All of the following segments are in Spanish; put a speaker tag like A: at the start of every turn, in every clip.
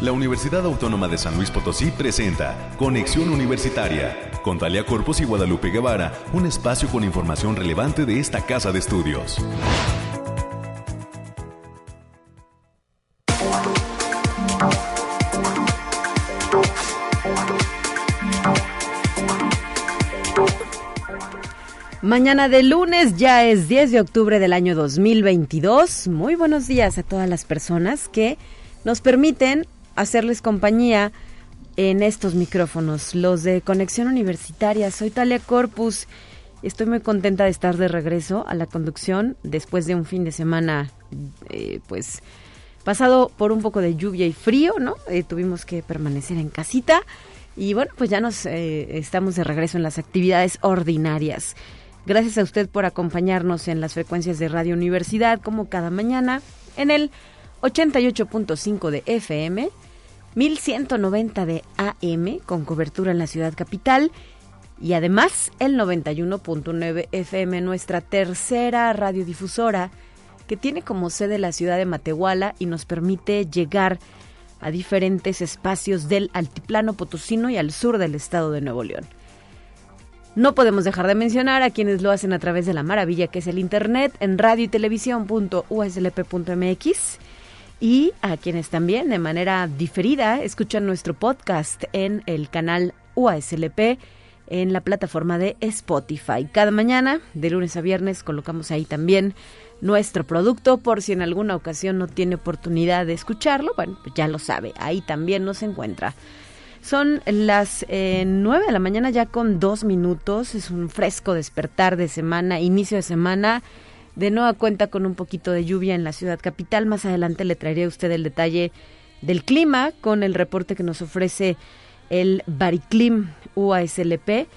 A: La Universidad Autónoma de San Luis Potosí presenta Conexión Universitaria con Talia Corpus y Guadalupe Guevara, un espacio con información relevante de esta casa de estudios.
B: Mañana de lunes ya es 10 de octubre del año 2022. Muy buenos días a todas las personas que nos permiten hacerles compañía en estos micrófonos, los de Conexión Universitaria. Soy Talia Corpus. Estoy muy contenta de estar de regreso a la conducción después de un fin de semana, eh, pues pasado por un poco de lluvia y frío, ¿no? Eh, tuvimos que permanecer en casita y bueno, pues ya nos eh, estamos de regreso en las actividades ordinarias. Gracias a usted por acompañarnos en las frecuencias de Radio Universidad como cada mañana en el 88.5 de FM, 1190 de AM con cobertura en la ciudad capital y además el 91.9 FM, nuestra tercera radiodifusora que tiene como sede la ciudad de Matehuala y nos permite llegar a diferentes espacios del altiplano potosino y al sur del estado de Nuevo León. No podemos dejar de mencionar a quienes lo hacen a través de la maravilla que es el Internet en radio y televisión.uslp.mx y a quienes también de manera diferida escuchan nuestro podcast en el canal UASLP en la plataforma de Spotify. Cada mañana, de lunes a viernes, colocamos ahí también nuestro producto por si en alguna ocasión no tiene oportunidad de escucharlo, bueno, pues ya lo sabe, ahí también nos encuentra. Son las eh, 9 de la mañana ya con dos minutos. Es un fresco despertar de semana, inicio de semana. De nueva cuenta con un poquito de lluvia en la ciudad capital. Más adelante le traeré a usted el detalle del clima con el reporte que nos ofrece el Bariclim UASLP.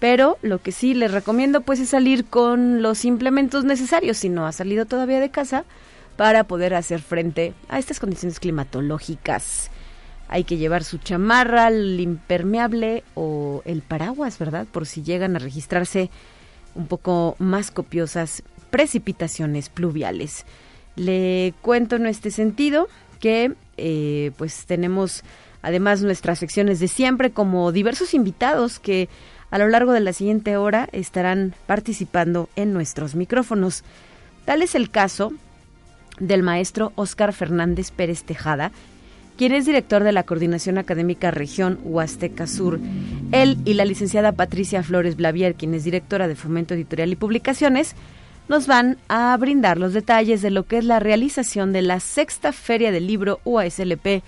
B: Pero lo que sí les recomiendo pues es salir con los implementos necesarios si no ha salido todavía de casa para poder hacer frente a estas condiciones climatológicas hay que llevar su chamarra, el impermeable o el paraguas, ¿verdad? Por si llegan a registrarse un poco más copiosas precipitaciones pluviales. Le cuento en este sentido que eh, pues tenemos además nuestras secciones de siempre como diversos invitados que a lo largo de la siguiente hora estarán participando en nuestros micrófonos. Tal es el caso del maestro Óscar Fernández Pérez Tejada, quien es director de la Coordinación Académica Región Huasteca Sur. Él y la licenciada Patricia Flores Blavier, quien es directora de Fomento Editorial y Publicaciones, nos van a brindar los detalles de lo que es la realización de la sexta Feria del Libro UASLP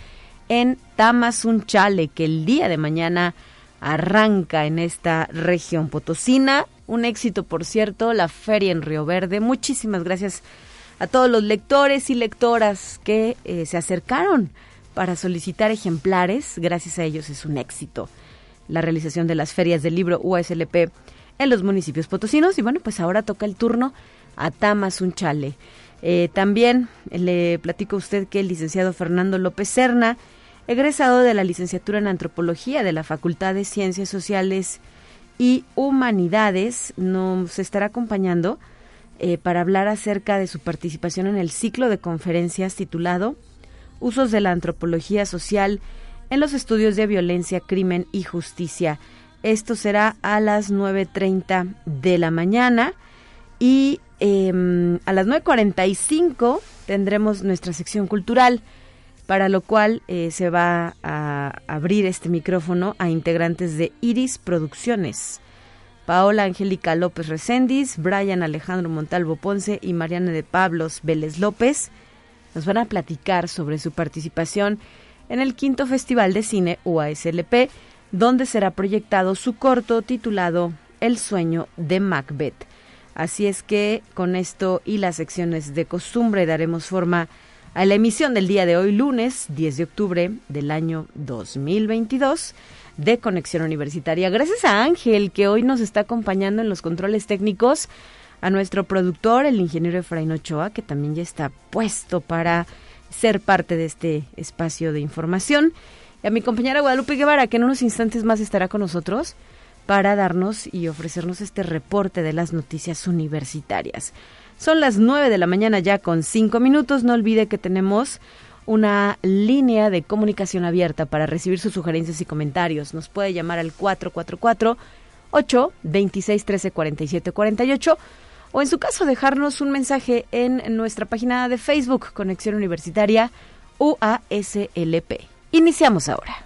B: en Tamazunchale, que el día de mañana arranca en esta región potosina. Un éxito, por cierto, la feria en Río Verde. Muchísimas gracias a todos los lectores y lectoras que eh, se acercaron para solicitar ejemplares. Gracias a ellos es un éxito la realización de las ferias del libro USLP en los municipios potosinos. Y bueno, pues ahora toca el turno a Tamazunchale. Eh, también le platico a usted que el licenciado Fernando López Serna, egresado de la licenciatura en Antropología de la Facultad de Ciencias Sociales y Humanidades, nos estará acompañando eh, para hablar acerca de su participación en el ciclo de conferencias titulado usos de la antropología social en los estudios de violencia, crimen y justicia. Esto será a las 9.30 de la mañana y em, a las 9.45 tendremos nuestra sección cultural, para lo cual eh, se va a abrir este micrófono a integrantes de Iris Producciones. Paola Angélica López Recendis, Brian Alejandro Montalvo Ponce y Mariana de Pablos Vélez López nos van a platicar sobre su participación en el quinto Festival de Cine UASLP, donde será proyectado su corto titulado El sueño de Macbeth. Así es que con esto y las secciones de costumbre daremos forma a la emisión del día de hoy, lunes 10 de octubre del año 2022 de Conexión Universitaria. Gracias a Ángel que hoy nos está acompañando en los controles técnicos a nuestro productor, el ingeniero Efraín Ochoa, que también ya está puesto para ser parte de este espacio de información, y a mi compañera Guadalupe Guevara, que en unos instantes más estará con nosotros para darnos y ofrecernos este reporte de las noticias universitarias. Son las nueve de la mañana ya con cinco minutos. No olvide que tenemos una línea de comunicación abierta para recibir sus sugerencias y comentarios. Nos puede llamar al 444 8 26 13 47 48 o en su caso dejarnos un mensaje en nuestra página de Facebook Conexión Universitaria UASLP. Iniciamos ahora.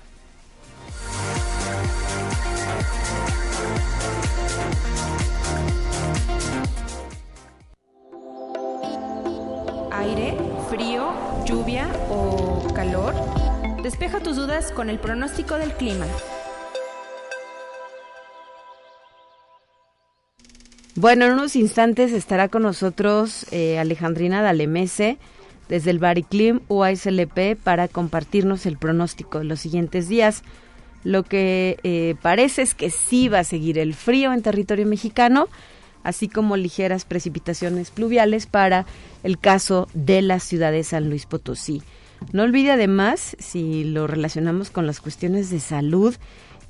C: Aire, frío, lluvia o calor. Despeja tus dudas con el pronóstico del clima.
B: Bueno, en unos instantes estará con nosotros eh, Alejandrina Dalemese desde el Bariclim UASLP para compartirnos el pronóstico de los siguientes días. Lo que eh, parece es que sí va a seguir el frío en territorio mexicano, así como ligeras precipitaciones pluviales para el caso de la ciudad de San Luis Potosí. No olvide además, si lo relacionamos con las cuestiones de salud,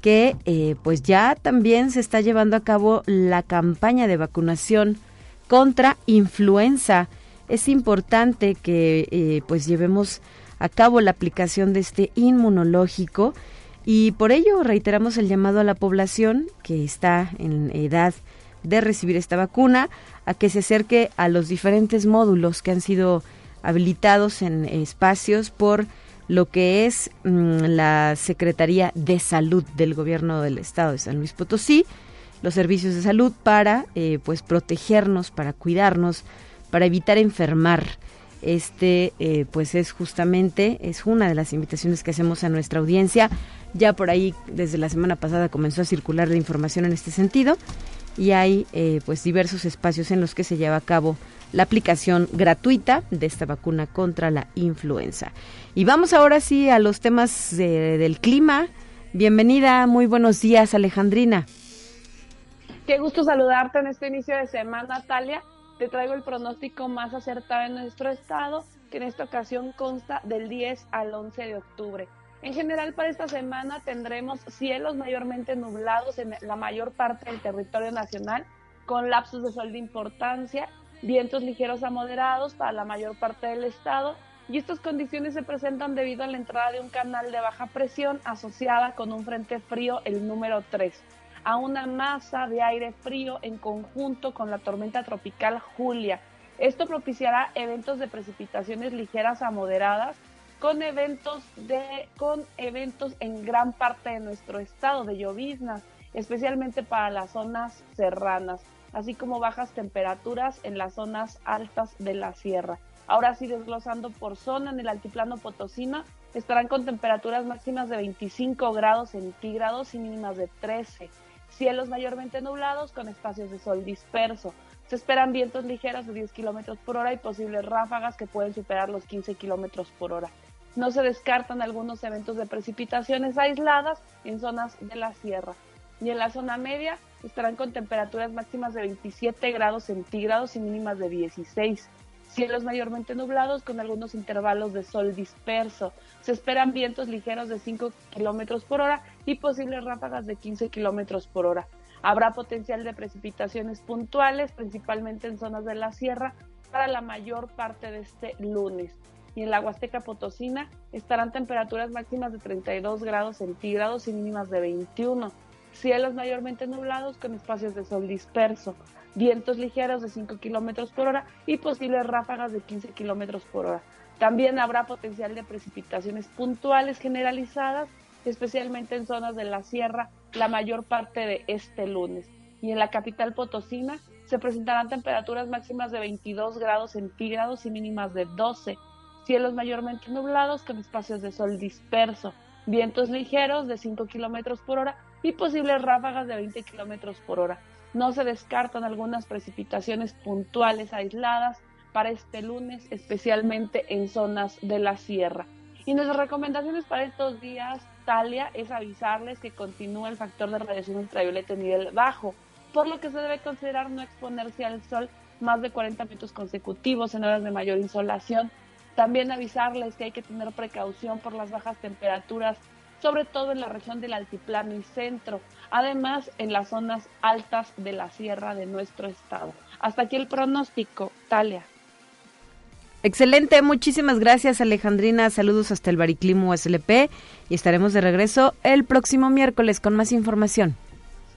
B: que eh, pues ya también se está llevando a cabo la campaña de vacunación contra influenza. Es importante que eh, pues llevemos a cabo la aplicación de este inmunológico y por ello reiteramos el llamado a la población que está en edad de recibir esta vacuna a que se acerque a los diferentes módulos que han sido habilitados en espacios por lo que es mm, la Secretaría de Salud del Gobierno del Estado de San Luis Potosí, los servicios de salud para eh, pues protegernos, para cuidarnos, para evitar enfermar. Este eh, pues es justamente es una de las invitaciones que hacemos a nuestra audiencia. Ya por ahí desde la semana pasada comenzó a circular la información en este sentido y hay eh, pues diversos espacios en los que se lleva a cabo la aplicación gratuita de esta vacuna contra la influenza. Y vamos ahora sí a los temas del clima. Bienvenida, muy buenos días Alejandrina.
D: Qué gusto saludarte en este inicio de semana, Natalia. Te traigo el pronóstico más acertado en nuestro estado, que en esta ocasión consta del 10 al 11 de octubre. En general, para esta semana tendremos cielos mayormente nublados en la mayor parte del territorio nacional, con lapsos de sol de importancia vientos ligeros a moderados para la mayor parte del estado y estas condiciones se presentan debido a la entrada de un canal de baja presión asociada con un frente frío, el número 3, a una masa de aire frío en conjunto con la tormenta tropical Julia. Esto propiciará eventos de precipitaciones ligeras a moderadas con eventos de con eventos en gran parte de nuestro estado de lloviznas, especialmente para las zonas serranas así como bajas temperaturas en las zonas altas de la sierra. Ahora sí, desglosando por zona, en el altiplano potosino estarán con temperaturas máximas de 25 grados centígrados y mínimas de 13. Cielos mayormente nublados con espacios de sol disperso. Se esperan vientos ligeros de 10 kilómetros por hora y posibles ráfagas que pueden superar los 15 kilómetros por hora. No se descartan algunos eventos de precipitaciones aisladas en zonas de la sierra. Y en la zona media estarán con temperaturas máximas de 27 grados centígrados y mínimas de 16. Cielos mayormente nublados con algunos intervalos de sol disperso. Se esperan vientos ligeros de 5 kilómetros por hora y posibles ráfagas de 15 kilómetros por hora. Habrá potencial de precipitaciones puntuales, principalmente en zonas de la sierra, para la mayor parte de este lunes. Y en la Huasteca Potosina estarán temperaturas máximas de 32 grados centígrados y mínimas de 21 cielos mayormente nublados con espacios de sol disperso, vientos ligeros de 5 kilómetros por hora y posibles ráfagas de 15 kilómetros por hora. También habrá potencial de precipitaciones puntuales generalizadas, especialmente en zonas de la sierra, la mayor parte de este lunes. Y en la capital potosina se presentarán temperaturas máximas de 22 grados centígrados y mínimas de 12, cielos mayormente nublados con espacios de sol disperso, vientos ligeros de 5 kilómetros por hora y posibles ráfagas de 20 kilómetros por hora. No se descartan algunas precipitaciones puntuales aisladas para este lunes, especialmente en zonas de la sierra. Y nuestras recomendaciones para estos días, Talia, es avisarles que continúa el factor de radiación ultravioleta en nivel bajo, por lo que se debe considerar no exponerse al sol más de 40 minutos consecutivos en horas de mayor insolación. También avisarles que hay que tener precaución por las bajas temperaturas sobre todo en la región del altiplano y centro, además en las zonas altas de la sierra de nuestro estado. Hasta aquí el pronóstico, Talia.
B: Excelente, muchísimas gracias Alejandrina, saludos hasta el Bariclimo SLP y estaremos de regreso el próximo miércoles con más información.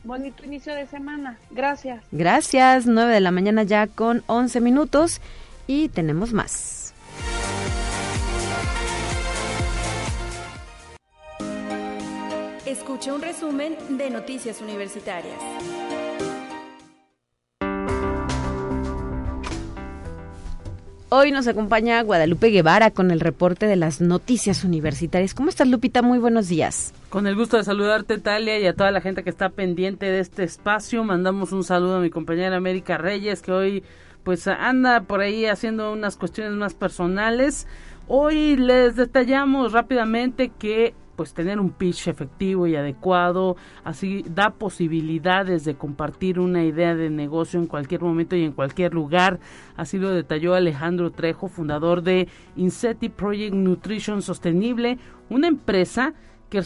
D: Bonito inicio de semana, gracias.
B: Gracias, 9 de la mañana ya con 11 minutos y tenemos más.
C: Escucha un resumen de Noticias Universitarias.
B: Hoy nos acompaña Guadalupe Guevara con el reporte de las noticias universitarias. ¿Cómo estás, Lupita? Muy buenos días.
E: Con el gusto de saludarte, Talia, y a toda la gente que está pendiente de este espacio. Mandamos un saludo a mi compañera América Reyes, que hoy pues anda por ahí haciendo unas cuestiones más personales. Hoy les detallamos rápidamente que pues tener un pitch efectivo y adecuado, así da posibilidades de compartir una idea de negocio en cualquier momento y en cualquier lugar, así lo detalló Alejandro Trejo, fundador de Inseti Project Nutrition Sostenible, una empresa que,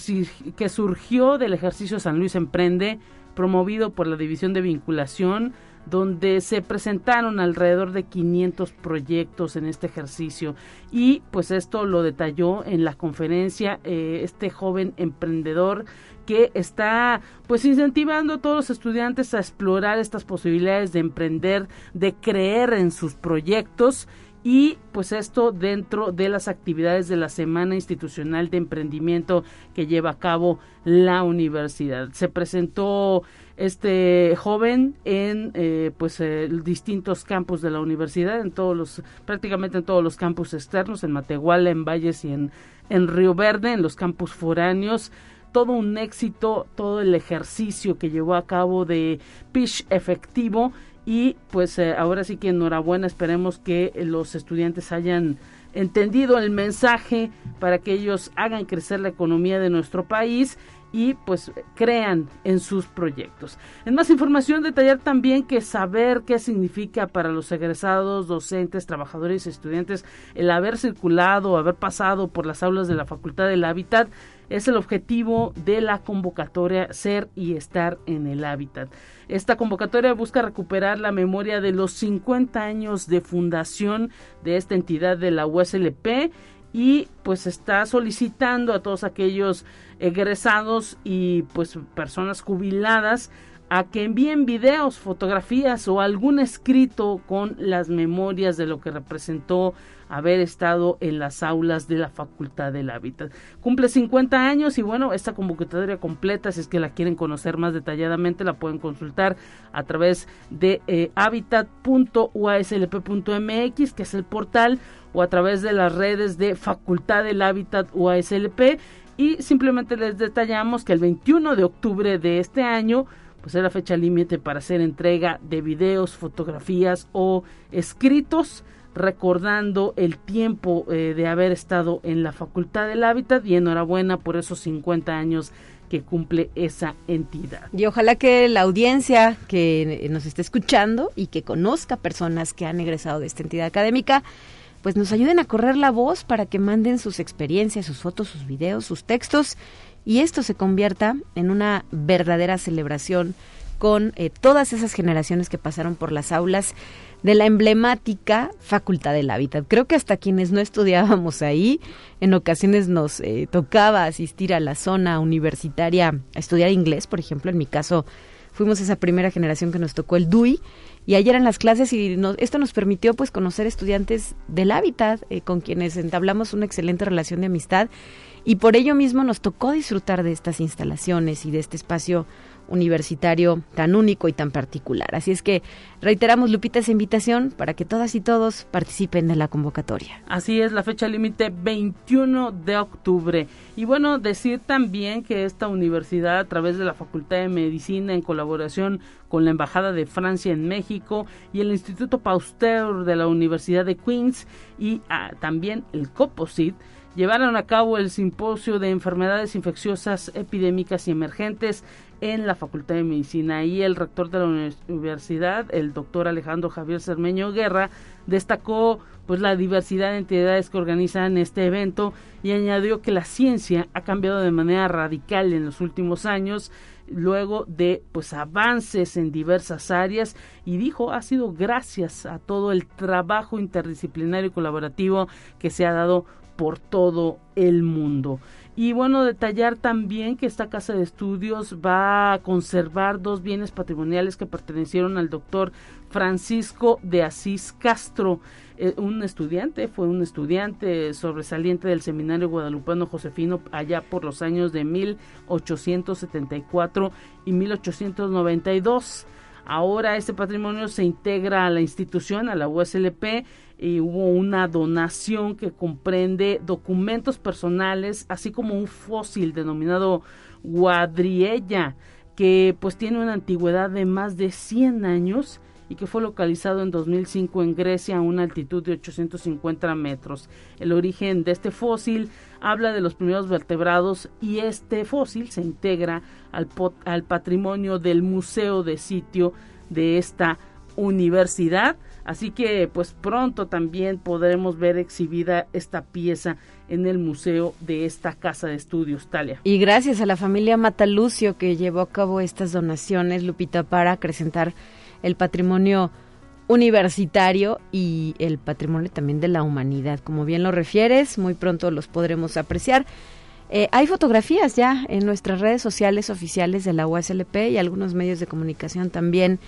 E: que surgió del ejercicio San Luis Emprende, promovido por la División de Vinculación, donde se presentaron alrededor de 500 proyectos en este ejercicio y pues esto lo detalló en la conferencia eh, este joven emprendedor que está pues incentivando a todos los estudiantes a explorar estas posibilidades de emprender, de creer en sus proyectos y pues esto dentro de las actividades de la Semana Institucional de Emprendimiento que lleva a cabo la universidad. Se presentó este joven en eh, pues eh, distintos campus de la universidad, en todos los prácticamente en todos los campus externos, en Matehuala, en Valles y en, en Río Verde, en los campus foráneos. Todo un éxito, todo el ejercicio que llevó a cabo de pitch efectivo y pues eh, ahora sí que enhorabuena, esperemos que los estudiantes hayan entendido el mensaje para que ellos hagan crecer la economía de nuestro país y pues crean en sus proyectos. En más información, detallar también que saber qué significa para los egresados, docentes, trabajadores y estudiantes el haber circulado, haber pasado por las aulas de la Facultad del Hábitat es el objetivo de la convocatoria Ser y Estar en el Hábitat. Esta convocatoria busca recuperar la memoria de los 50 años de fundación de esta entidad de la USLP y pues está solicitando a todos aquellos egresados y pues personas jubiladas a que envíen videos, fotografías o algún escrito con las memorias de lo que representó haber estado en las aulas de la Facultad del Hábitat. Cumple 50 años y bueno, esta convocatoria completa, si es que la quieren conocer más detalladamente, la pueden consultar a través de eh, que es el portal, o a través de las redes de Facultad del Hábitat UASLP y simplemente les detallamos que el 21 de octubre de este año pues es la fecha límite para hacer entrega de videos, fotografías o escritos recordando el tiempo eh, de haber estado en la Facultad del Hábitat y enhorabuena por esos 50 años que cumple esa entidad.
B: Y ojalá que la audiencia que nos esté escuchando y que conozca personas que han egresado de esta entidad académica pues nos ayuden a correr la voz para que manden sus experiencias, sus fotos, sus videos, sus textos y esto se convierta en una verdadera celebración con eh, todas esas generaciones que pasaron por las aulas de la emblemática Facultad del Hábitat. Creo que hasta quienes no estudiábamos ahí, en ocasiones nos eh, tocaba asistir a la zona universitaria a estudiar inglés, por ejemplo, en mi caso fuimos esa primera generación que nos tocó el DUI y ayer en las clases y esto nos permitió pues conocer estudiantes del hábitat eh, con quienes entablamos una excelente relación de amistad y por ello mismo nos tocó disfrutar de estas instalaciones y de este espacio universitario tan único y tan particular. Así es que reiteramos, Lupita, esa invitación para que todas y todos participen de la convocatoria.
E: Así es, la fecha límite 21 de octubre. Y bueno, decir también que esta universidad, a través de la Facultad de Medicina, en colaboración con la Embajada de Francia en México y el Instituto Pasteur de la Universidad de Queens y ah, también el COPOSIT, llevaron a cabo el simposio de enfermedades infecciosas epidémicas y emergentes en la Facultad de Medicina. Y el rector de la universidad, el doctor Alejandro Javier Cermeño Guerra, destacó pues la diversidad de entidades que organizan este evento y añadió que la ciencia ha cambiado de manera radical en los últimos años luego de pues avances en diversas áreas. Y dijo ha sido gracias a todo el trabajo interdisciplinario y colaborativo que se ha dado por todo el mundo. Y bueno, detallar también que esta casa de estudios va a conservar dos bienes patrimoniales que pertenecieron al doctor Francisco de Asís Castro, eh, un estudiante, fue un estudiante sobresaliente del seminario guadalupano Josefino allá por los años de 1874 y 1892. Ahora este patrimonio se integra a la institución, a la USLP, y hubo una donación que comprende documentos personales, así como un fósil denominado Guadriella, que pues tiene una antigüedad de más de 100 años y que fue localizado en 2005 en Grecia a una altitud de 850 metros. El origen de este fósil habla de los primeros vertebrados y este fósil se integra al, patrimonio del museo de sitio de esta universidad. Así que pues pronto también podremos ver exhibida esta pieza en el museo de esta casa de estudios, Talia.
B: Y gracias a la familia Matalucio que llevó a cabo estas donaciones, Lupita, para acrecentar el patrimonio universitario y el patrimonio también de la humanidad. Como bien lo refieres, muy pronto los podremos apreciar. Eh, hay fotografías ya en nuestras redes sociales oficiales de la USLP y algunos medios de comunicación también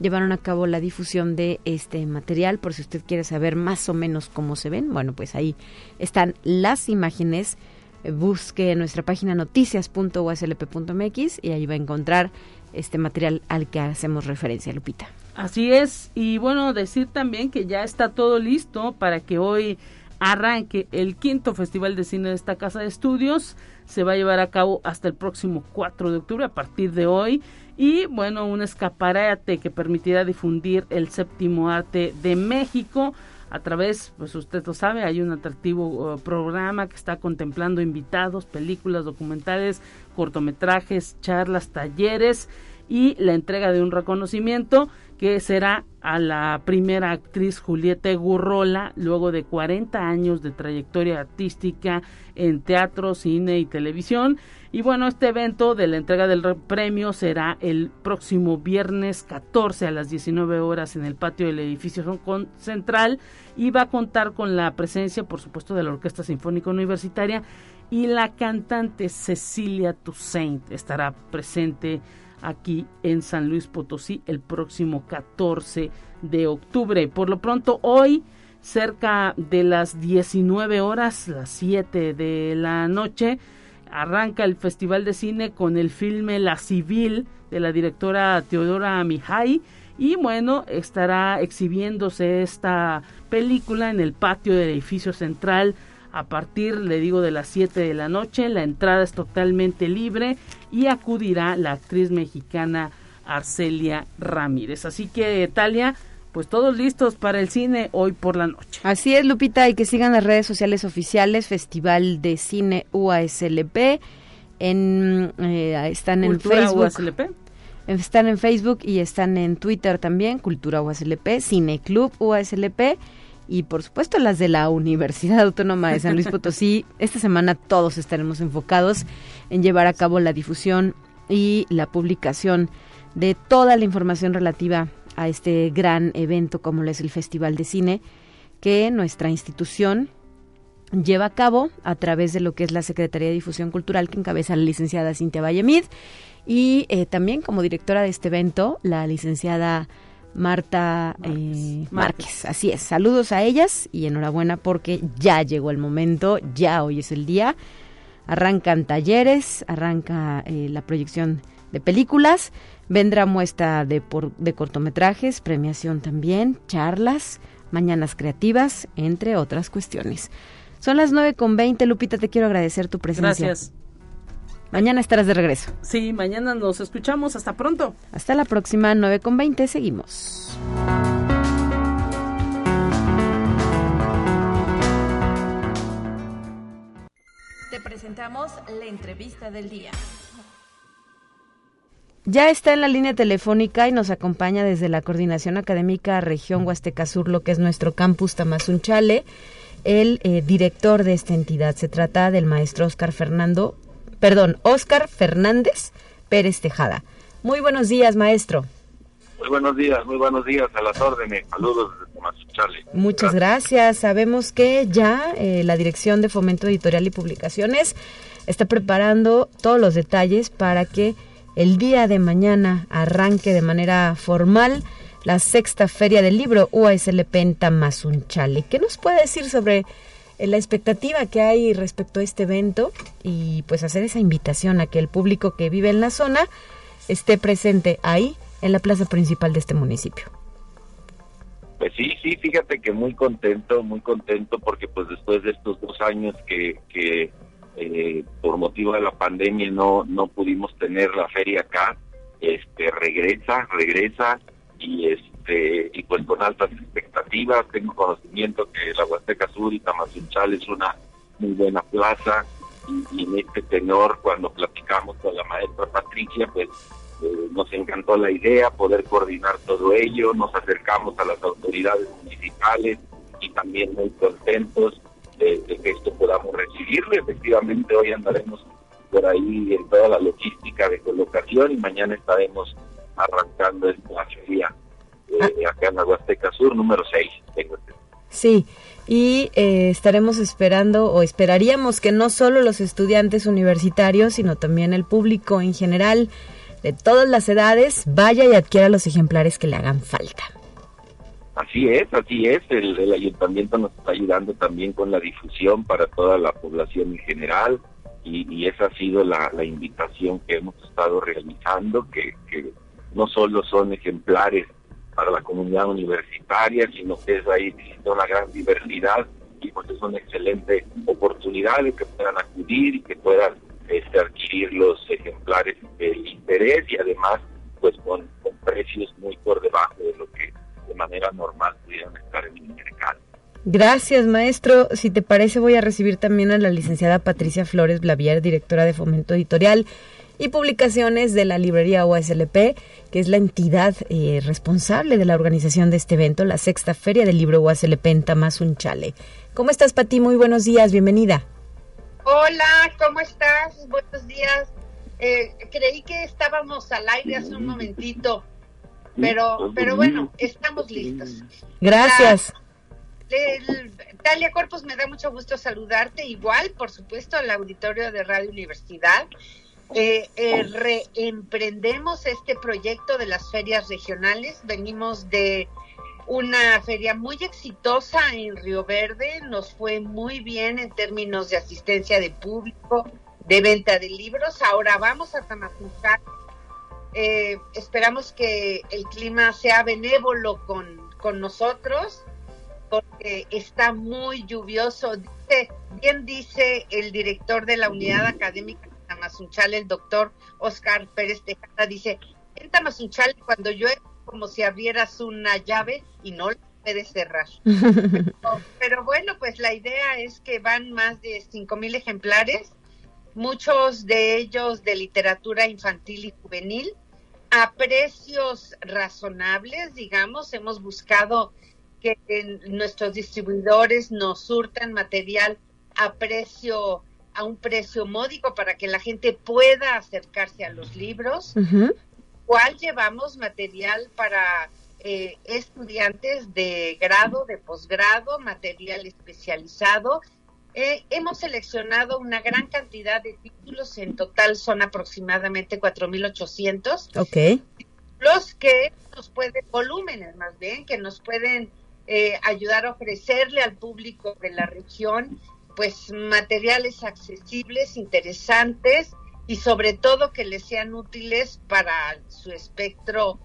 B: llevaron a cabo la difusión de este material. Por si usted quiere saber más o menos cómo se ven, bueno, pues ahí están las imágenes. Busque nuestra página noticias.uslp.mx y ahí va a encontrar este material al que hacemos referencia, Lupita.
E: Así es, y bueno, decir también que ya está todo listo para que hoy arranque el quinto Festival de Cine de esta Casa de Estudios. Se va a llevar a cabo hasta el próximo 4 de octubre, a partir de hoy. Y bueno, un escaparate que permitirá difundir el séptimo arte de México a través, pues usted lo sabe, hay un atractivo uh, programa que está contemplando invitados, películas, documentales, cortometrajes, charlas, talleres y la entrega de un reconocimiento que será a la primera actriz Julieta Gurrola luego de 40 años de trayectoria artística en teatro, cine y televisión. Y bueno, este evento de la entrega del premio será el próximo viernes 14 a las 19 horas en el patio del edificio central y va a contar con la presencia, por supuesto, de la Orquesta Sinfónica Universitaria y la cantante Cecilia Toussaint estará presente aquí en San Luis Potosí el próximo 14 de octubre. Por lo pronto, hoy, cerca de las 19 horas, las 7 de la noche, arranca el Festival de Cine con el filme La Civil de la directora Teodora Mihai. Y bueno, estará exhibiéndose esta película en el patio del edificio central a partir, le digo, de las 7 de la noche. La entrada es totalmente libre y acudirá la actriz mexicana Arcelia Ramírez. Así que, Talia, pues todos listos para el cine hoy por la noche.
B: Así es, Lupita, y que sigan las redes sociales oficiales, Festival de Cine UASLP, en, eh, están en Facebook. UASLP. Están en Facebook y están en Twitter también, Cultura UASLP, Cine Club UASLP y por supuesto las de la Universidad Autónoma de San Luis Potosí. Esta semana todos estaremos enfocados en llevar a cabo la difusión y la publicación de toda la información relativa a este gran evento como lo es el Festival de Cine que nuestra institución lleva a cabo a través de lo que es la Secretaría de Difusión Cultural que encabeza la licenciada Cintia Vallemid y eh, también como directora de este evento la licenciada Marta eh, Márquez. Así es, saludos a ellas y enhorabuena porque ya llegó el momento, ya hoy es el día. Arrancan talleres, arranca eh, la proyección de películas, vendrá muestra de, de cortometrajes, premiación también, charlas, mañanas creativas, entre otras cuestiones. Son las 9 con 20, Lupita, te quiero agradecer tu presencia.
E: Gracias.
B: Mañana estarás de regreso.
E: Sí, mañana nos escuchamos. Hasta pronto.
B: Hasta la próxima, 9 con 20. Seguimos.
C: Te presentamos la entrevista del día.
B: Ya está en la línea telefónica y nos acompaña desde la Coordinación Académica Región Huasteca Sur, lo que es nuestro campus Tamazunchale, el eh, director de esta entidad. Se trata del maestro Oscar Fernando perdón, Oscar Fernández Pérez Tejada. Muy buenos días, maestro.
F: Muy buenos días, muy buenos días, a las órdenes. Saludos desde Charlie.
B: Muchas gracias. Sabemos que ya eh, la Dirección de Fomento Editorial y Publicaciones está preparando todos los detalles para que el día de mañana arranque de manera formal la sexta feria del libro UASLP en Tamazunchale. ¿Qué nos puede decir sobre la expectativa que hay respecto a este evento y pues hacer esa invitación a que el público que vive en la zona esté presente ahí en la plaza principal de este municipio?
F: Pues sí, sí, fíjate que muy contento, muy contento porque pues después de estos dos años que, que eh, por motivo de la pandemia no, no pudimos tener la feria acá, este regresa, regresa y este y pues con altas expectativas, tengo conocimiento que la Huasteca Sur y Tamazunchal es una muy buena plaza y, en este tenor cuando platicamos con la maestra Patricia pues eh, nos encantó la idea, poder coordinar todo ello, nos acercamos a las autoridades municipales y también muy contentos de, que esto podamos recibirlo. Efectivamente, hoy andaremos por ahí en toda la logística de colocación y mañana estaremos arrancando esta feria eh, acá en la Huasteca Sur, número 6.
B: Sí, y eh, estaremos esperando o esperaríamos que no solo los estudiantes universitarios, sino también el público en general de todas las edades vaya y adquiera los ejemplares que le hagan falta.
F: Así es, así es. El, ayuntamiento nos está ayudando también con la difusión para toda la población en general y, esa ha sido la, invitación que hemos estado realizando, que, no solo son ejemplares para la comunidad universitaria, sino que es ahí una gran diversidad y pues es una excelente oportunidad de que puedan acudir y que puedan este, adquirir los ejemplares del interés y además pues con, precios muy por debajo de lo que de manera normal pudieran estar en el mercado.
B: Gracias, maestro. Si te parece, voy a recibir también a la licenciada Patricia Flores Blavier, directora de Fomento Editorial y Publicaciones de la librería UASLP, que es la entidad eh, responsable de la organización de este evento, la sexta Feria del Libro UASLP en Tamazunchale. ¿Cómo estás, Pati? Muy buenos días, bienvenida.
G: Hola, ¿cómo estás? Buenos días. Eh, creí que estábamos al aire hace un momentito, pero, pero bueno, estamos listos.
B: Gracias.
G: Talia Corpus, me da mucho gusto saludarte. Igual, por supuesto, al auditorio de Radio Universidad. Eh, eh, reemprendemos este proyecto de las ferias regionales. Venimos de una feria muy exitosa en Río Verde, nos fue muy bien en términos de asistencia de público, de venta de libros. Ahora vamos a Tamazunchal. Eh, esperamos que el clima sea benévolo con, con nosotros, porque está muy lluvioso. Dice, bien dice el director de la unidad académica Tamazunchal, el doctor Oscar Pérez Tejada, dice, en Tamazunchal cuando llueve como si abrieras una llave y no la puedes cerrar. pero, bueno, pues la idea es que van más de cinco mil ejemplares, muchos de ellos de literatura infantil y juvenil, a precios razonables, digamos, hemos buscado que nuestros distribuidores nos surtan material a precio a un precio módico para que la gente pueda acercarse a los libros cual llevamos material para eh, estudiantes de grado, de posgrado, material especializado. Eh, hemos seleccionado una gran cantidad de títulos, en total son aproximadamente 4.800.
B: Ok.
G: Los que nos pueden, volúmenes más bien, que nos pueden eh, ayudar a ofrecerle al público de la región, pues materiales accesibles, interesantes, y sobre todo que les sean útiles para su espectro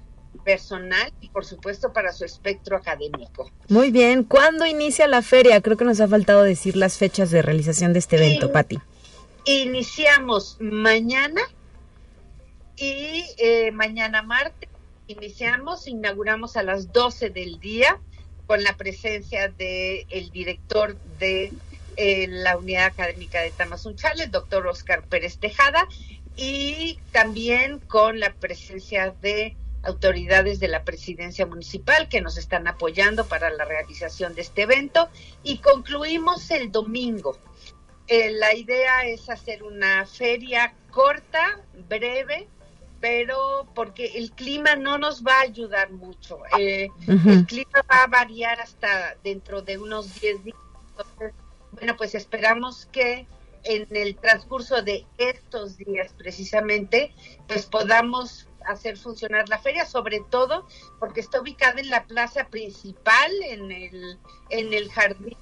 G: personal y por supuesto para su espectro académico.
B: Muy bien, ¿cuándo inicia la feria? Creo que nos ha faltado decir las fechas de realización de este evento, Patti.
G: Iniciamos mañana y eh, mañana martes iniciamos, inauguramos a las 12 del día con la presencia del el director de la unidad académica de Tamazunchal, el doctor Oscar Pérez Tejada, y también con la presencia de autoridades de la presidencia municipal que nos están apoyando para la realización de este evento y concluimos el domingo. Eh, la idea es hacer una feria corta, breve, pero porque el clima no nos va a ayudar mucho. Eh, el clima va a variar hasta dentro de unos 10 días. Entonces, bueno, pues esperamos que en el transcurso de estos días precisamente, pues podamos hacer funcionar la feria, sobre todo porque está ubicada en la plaza principal, en el, en el jardín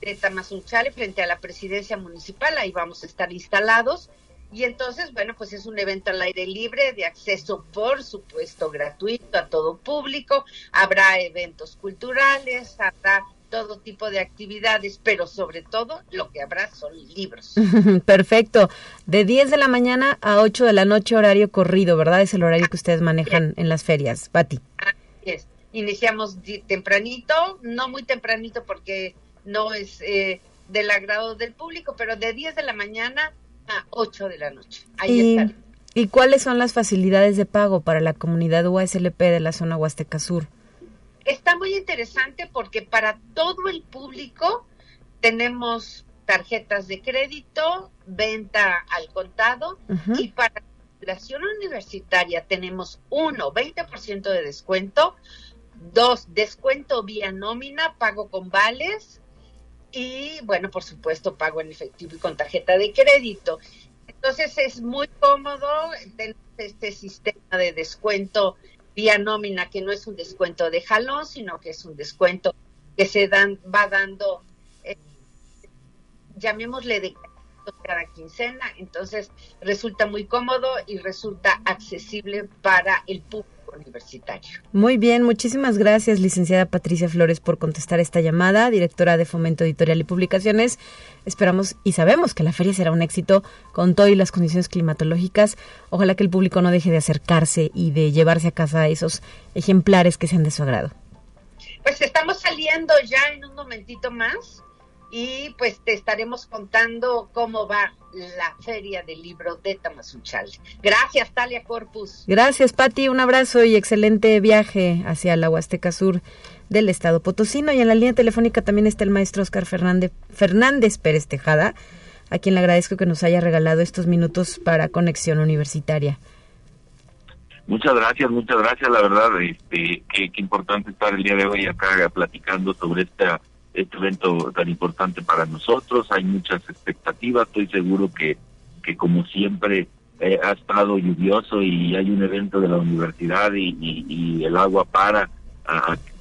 G: de Tamazunchale, frente a la presidencia municipal, ahí vamos a estar instalados. Y entonces, bueno, pues es un evento al aire libre, de acceso, por supuesto, gratuito a todo público. Habrá eventos culturales, habrá todo tipo de actividades, pero sobre todo lo que habrá son libros.
B: Perfecto. De 10 de la mañana a 8 de la noche horario corrido, ¿verdad? Es el horario que ustedes manejan en las ferias. Pati.
G: Así es. Iniciamos tempranito, no muy tempranito porque no es eh, del agrado del público, pero de 10 de la mañana a 8 de la noche. Ahí
B: y, ¿Y cuáles son las facilidades de pago para la comunidad USLP de la zona Huasteca Sur?
G: Está muy interesante porque para todo el público tenemos tarjetas de crédito, venta al contado y para la población universitaria tenemos uno, 20% de descuento, dos, descuento vía nómina, pago con vales y bueno, por supuesto, pago en efectivo y con tarjeta de crédito. Entonces es muy cómodo tener este sistema de descuento vía nómina, que no es un descuento de jalón, sino que es un descuento que se dan, va dando, eh, llamémosle de cada quincena, entonces resulta muy cómodo y resulta accesible para el público universitario.
B: Muy bien, muchísimas gracias, licenciada Patricia Flores, por contestar esta llamada, directora de Fomento Editorial y Publicaciones. Esperamos y sabemos que la feria será un éxito con todo y las condiciones climatológicas. Ojalá que el público no deje de acercarse y de llevarse a casa esos ejemplares que sean de su agrado.
G: Pues estamos saliendo ya en un momentito más y pues te estaremos contando cómo va la Feria del Libro de Tamazunchal. Gracias, Talia Corpus.
B: Gracias, Patti. Un abrazo y excelente viaje hacia la Huasteca Sur del Estado Potosino. Y en la línea telefónica también está el maestro Oscar Fernández, Fernández Pérez Tejada, a quien le agradezco que nos haya regalado estos minutos para Conexión Universitaria.
F: Muchas gracias, muchas gracias. La verdad, este, qué, qué importante estar el día de hoy acá platicando sobre esta este evento tan importante para nosotros. Hay muchas expectativas. Estoy seguro que, que como siempre eh, ha estado lluvioso y hay un evento de la universidad y, el agua para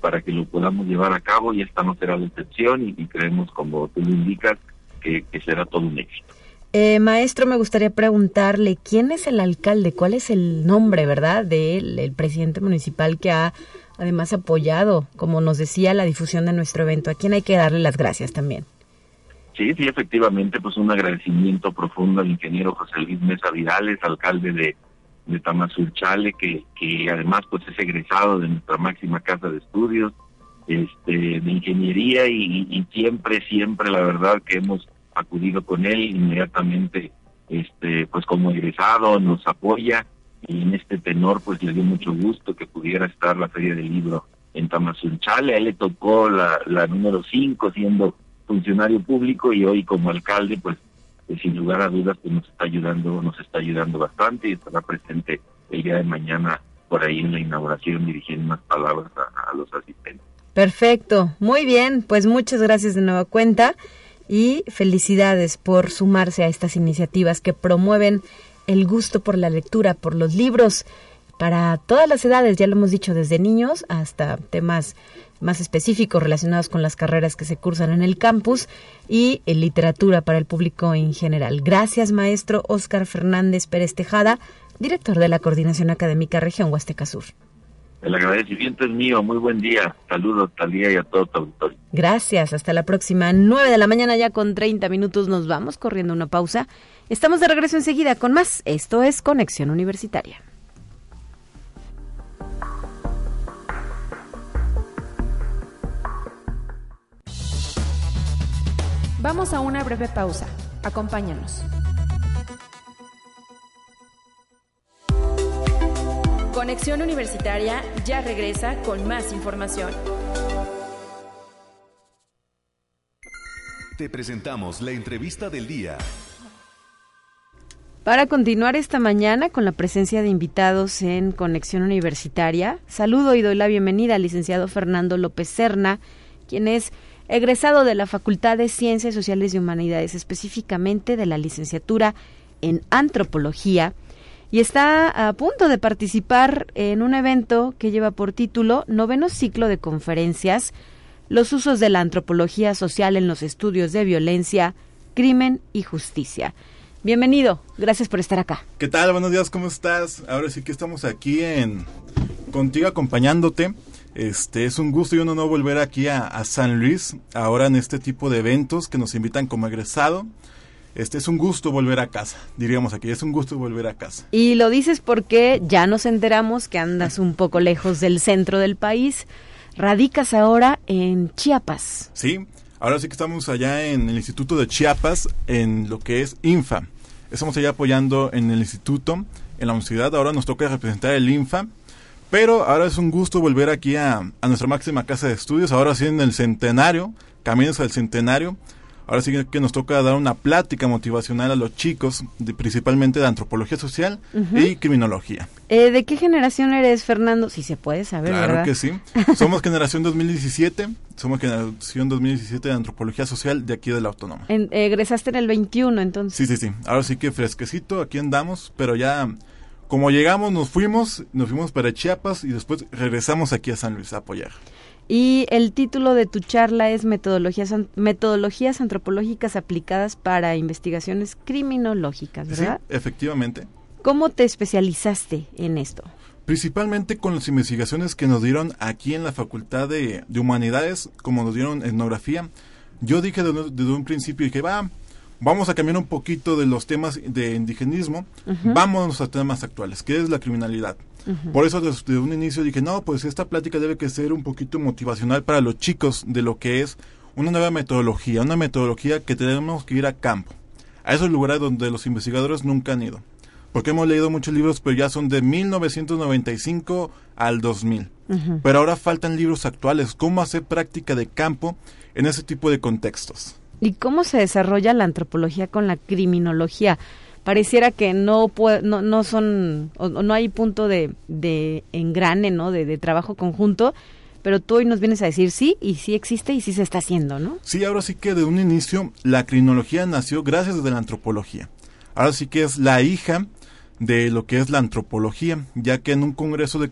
F: para que lo podamos llevar a cabo y esta no será la excepción y, creemos, como tú lo indicas, que, será todo un éxito.
B: Eh, maestro, me gustaría preguntarle, ¿quién es el alcalde? ¿Cuál es el nombre, verdad, del el presidente municipal que ha además apoyado, como nos decía, la difusión de nuestro evento. ¿A quién hay que darle las gracias también?
F: Sí, sí, efectivamente, pues un agradecimiento profundo al ingeniero José Luis Mesa Vidales, alcalde de, de Tamazulchale, que, que además pues es egresado de nuestra máxima casa de estudios este, de ingeniería y, y siempre, siempre la verdad que hemos acudido con él inmediatamente, este, pues como egresado nos apoya y en este tenor pues le dio mucho gusto que pudiera estar la Feria del Libro en Tamazunchale. A él le tocó la, la número 5 siendo funcionario público y hoy como alcalde pues, pues, sin lugar a dudas pues nos está ayudando, nos está ayudando bastante y estará presente el día de mañana por ahí en la inauguración dirigiendo unas palabras a, a los asistentes.
B: Perfecto, muy bien, pues muchas gracias de nueva cuenta y felicidades por sumarse a estas iniciativas que promueven el gusto por la lectura, por los libros, para todas las edades, ya lo hemos dicho, desde niños hasta temas más específicos relacionados con las carreras que se cursan en el campus y en literatura para el público en general. Gracias, maestro Óscar Fernández Pérez Tejada, director de la Coordinación Académica Región Huasteca Sur.
F: El agradecimiento es mío. Muy buen día. Saludos, Talía, y a todo tu auditorio.
B: Gracias. Hasta la próxima. 9 de la mañana ya con 30 minutos. Nos vamos corriendo una pausa. Estamos de regreso enseguida con más. Esto es Conexión Universitaria.
C: Vamos a una breve pausa. Acompáñanos. Conexión Universitaria ya regresa con más información.
A: Te presentamos la entrevista del día.
B: Para continuar esta mañana con la presencia de invitados en Conexión Universitaria, saludo y doy la bienvenida al licenciado Fernando López Serna, quien es egresado de la Facultad de Ciencias Sociales y Humanidades, específicamente de la licenciatura en Antropología, y está a punto de participar en un evento que lleva por título Noveno Ciclo de Conferencias, los usos de la antropología social en los estudios de violencia, crimen y justicia. Bienvenido, gracias por estar acá.
H: ¿Qué tal? Buenos días, ¿cómo estás? Ahora sí que estamos aquí en contigo acompañándote. Este es un gusto y un honor volver aquí a, a, San Luis, ahora en este tipo de eventos que nos invitan como egresado. Este es un gusto volver a casa, diríamos aquí, es un gusto volver a casa.
B: Y lo dices porque ya nos enteramos que andas un poco lejos del centro del país. Radicas ahora en Chiapas.
H: Sí, ahora sí que estamos allá en el Instituto de Chiapas, en lo que es INFA. Estamos allá apoyando en el instituto, en la universidad. Ahora nos toca representar el INFA. Pero ahora es un gusto volver aquí a, a nuestra máxima casa de estudios. Ahora sí en el centenario, caminos al centenario. Ahora sí que nos toca dar una plática motivacional a los chicos, de, principalmente de antropología social uh -huh. y criminología.
B: Eh, ¿De qué generación eres, Fernando? Si se puede saber,
H: Claro
B: ¿verdad?
H: que sí. Somos generación 2017, somos generación 2017 de antropología social de aquí de la Autónoma.
B: En, egresaste en el 21, entonces.
H: Sí, sí, sí. Ahora sí que fresquecito, aquí andamos, pero ya como llegamos, nos fuimos, nos fuimos para Chiapas y después regresamos aquí a San Luis a apoyar.
B: Y el título de tu charla es Metodologías, metodologías antropológicas aplicadas para investigaciones criminológicas, ¿verdad?
H: Sí, efectivamente.
B: ¿Cómo te especializaste en esto?
H: Principalmente con las investigaciones que nos dieron aquí en la Facultad de, de Humanidades, como nos dieron etnografía. Yo dije desde, desde un principio, dije, va, vamos a cambiar un poquito de los temas de indigenismo, uh -huh. vamos a temas actuales, que es la criminalidad. Uh -huh. Por eso desde un inicio dije, no, pues esta plática debe que ser un poquito motivacional para los chicos de lo que es una nueva metodología, una metodología que tenemos que ir a campo, a esos lugares donde los investigadores nunca han ido. Porque hemos leído muchos libros, pero ya son de 1995 al 2000. Uh -huh. Pero ahora faltan libros actuales, cómo hacer práctica de campo en ese tipo de contextos.
B: ¿Y cómo se desarrolla la antropología con la criminología? Pareciera que no puede, no, no son, o, no hay punto de, de engrane, ¿no? De, de, trabajo conjunto, pero tú hoy nos vienes a decir sí, y sí existe y sí se está haciendo, ¿no?
H: Sí, ahora sí que de un inicio la criminología nació gracias a la antropología. Ahora sí que es la hija de lo que es la antropología, ya que en un congreso de,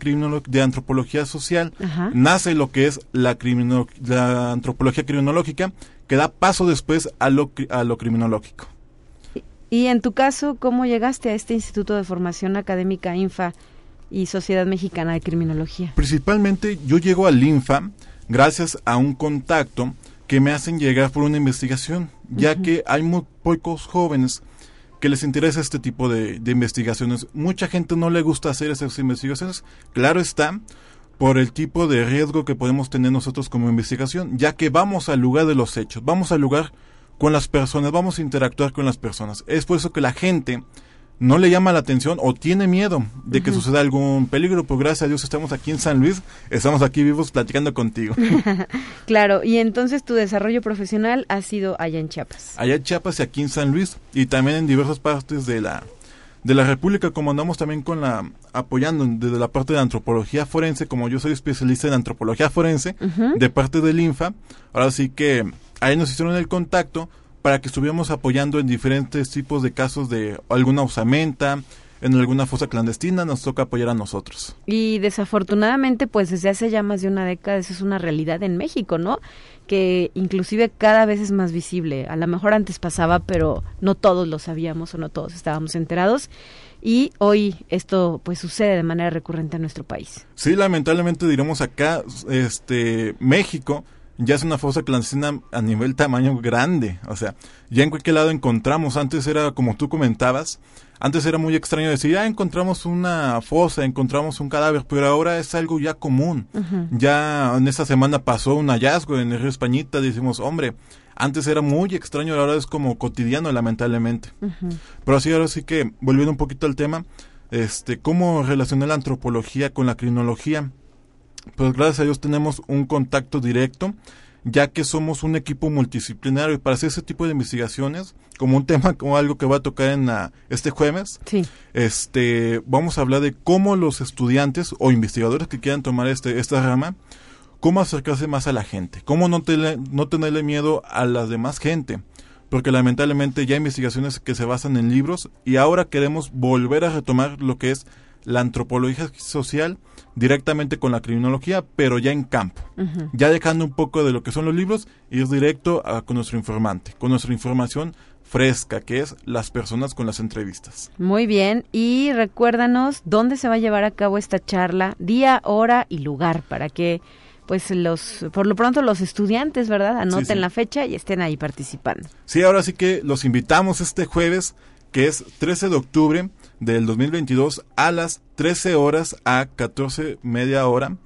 H: de antropología social Ajá. nace lo que es la, la antropología criminológica, que da paso después a lo, a lo criminológico.
B: Y en tu caso, ¿cómo llegaste a este Instituto de Formación Académica INFA y Sociedad Mexicana de Criminología?
H: Principalmente yo llego al INFA gracias a un contacto que me hacen llegar por una investigación, ya uh -huh. que hay muy pocos jóvenes que les interesa este tipo de, de, investigaciones. Mucha gente no le gusta hacer esas investigaciones, claro está, por el tipo de riesgo que podemos tener nosotros como investigación, ya que vamos al lugar de los hechos, vamos al lugar con las personas, vamos a interactuar con las personas. Es por eso que la gente no le llama la atención o tiene miedo de que uh -huh. suceda algún peligro, pues gracias a Dios estamos aquí en San Luis, estamos aquí vivos platicando contigo.
B: claro, y entonces tu desarrollo profesional ha sido allá en Chiapas.
H: Allá en Chiapas y aquí en San Luis y también en diversas partes de la de la República, como andamos también con la apoyando desde la parte de antropología forense, como yo soy especialista en antropología forense, uh -huh. de parte del INFA, ahora sí que ahí nos hicieron el contacto para que estuviéramos apoyando en diferentes tipos de casos de alguna osamenta, en alguna fosa clandestina, nos toca apoyar a nosotros.
B: Y desafortunadamente, pues desde hace ya más de una década, eso es una realidad en México, ¿no? Que inclusive cada vez es más visible. A lo mejor antes pasaba, pero no todos lo sabíamos o no todos estábamos enterados. Y hoy esto pues sucede de manera recurrente en nuestro país.
H: Sí, lamentablemente diremos acá, este, México ya es una fosa clandestina a nivel tamaño grande. O sea, ya en cualquier lado encontramos, antes era como tú comentabas, antes era muy extraño decir, ya encontramos una fosa, encontramos un cadáver, pero ahora es algo ya común. Uh -huh. Ya en esta semana pasó un hallazgo en el río Españita, decimos, hombre, antes era muy extraño, ahora es como cotidiano, lamentablemente. Uh -huh. Pero así, ahora sí que, volviendo un poquito al tema, este, ¿cómo relacionar la antropología con la criminología? Pues gracias a Dios tenemos un contacto directo, ya que somos un equipo multidisciplinario y para hacer ese tipo de investigaciones, como un tema, como algo que va a tocar en este jueves, este, vamos a hablar de cómo los estudiantes o investigadores que quieran tomar este, esta rama, cómo acercarse más a la gente, cómo no, no tenerle miedo a la demás gente, porque lamentablemente ya hay investigaciones que se basan en libros y ahora queremos volver a retomar lo que es la antropología social directamente con la criminología, pero ya en campo. Ya dejando un poco de lo que son los libros, ir directo a, con nuestro informante, con nuestra información fresca, que es las personas con las entrevistas.
B: Muy bien, y recuérdanos dónde se va a llevar a cabo esta charla, día, hora y lugar, para que pues los por lo pronto los estudiantes, ¿verdad? Anoten la fecha y estén ahí participando.
H: Sí, ahora sí que los invitamos este jueves, que es 13 de octubre del 2022 a las 13 horas a 14 media hora.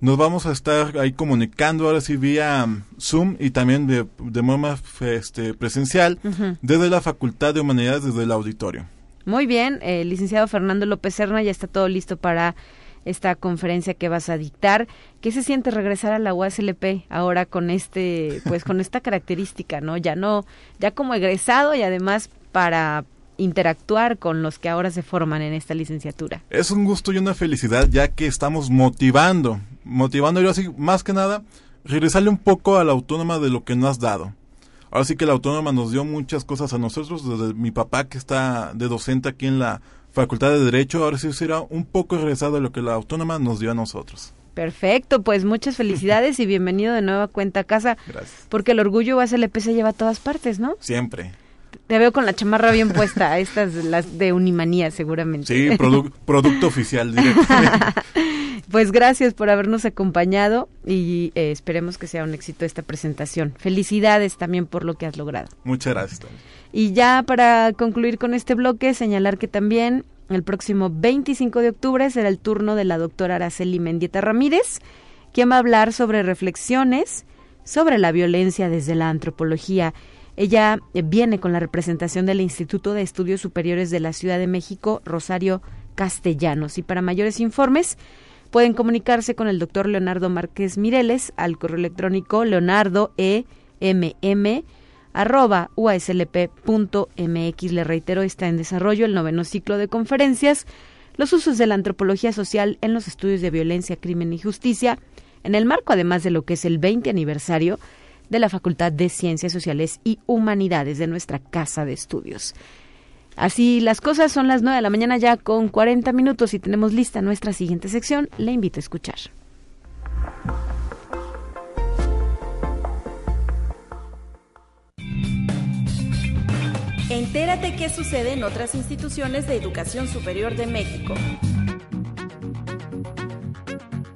H: Nos vamos a estar ahí comunicando ahora sí vía Zoom y también de, de forma este, presencial desde la Facultad de Humanidades, desde el auditorio.
B: Muy bien, el licenciado Fernando López Serna ya está todo listo para esta conferencia que vas a dictar. ¿Qué se siente regresar a la UASLP ahora con este, pues con esta característica, no? Ya no, ya como egresado y además para interactuar con los que ahora se forman en esta licenciatura.
H: Es un gusto y una felicidad ya que estamos motivando, motivando yo así más que nada, regresarle un poco a la autónoma de lo que no has dado. Ahora sí que la autónoma nos dio muchas cosas a nosotros, desde mi papá que está de docente aquí en la Facultad de Derecho, ahora sí será un poco regresado a lo que la autónoma nos dio a nosotros.
B: Perfecto, pues muchas felicidades y bienvenido de nuevo a Cuenta a Casa.
H: Gracias.
B: Porque el orgullo UASLP se lleva a todas partes, ¿no?
H: Siempre.
B: Te veo con la chamarra bien puesta, estas las de Unimanía seguramente.
H: Sí, producto oficial.
B: pues gracias por habernos acompañado y eh, esperemos que sea un éxito esta presentación. Felicidades también por lo que has logrado.
H: Muchas gracias.
B: Y ya para concluir con este bloque, señalar que también el próximo 25 de octubre será el turno de la doctora Araceli Mendieta Ramírez, quien va a hablar sobre reflexiones sobre la violencia desde la antropología ella viene con la representación del Instituto de Estudios Superiores de la Ciudad de México, Rosario Castellanos. Y para mayores informes, pueden comunicarse con el doctor Leonardo Márquez Mireles al correo electrónico leonardoemm arroba uaslp.mx. Le reitero, está en desarrollo el noveno ciclo de conferencias, los usos de la antropología social en los estudios de violencia, crimen y justicia, en el marco además de lo que es el 20 aniversario de la Facultad de Ciencias Sociales y Humanidades de nuestra Casa de Estudios. Así las cosas son las 9 de la mañana ya con 40 minutos y tenemos lista nuestra siguiente sección. Le invito a escuchar.
I: Entérate qué sucede en otras instituciones de educación superior de México.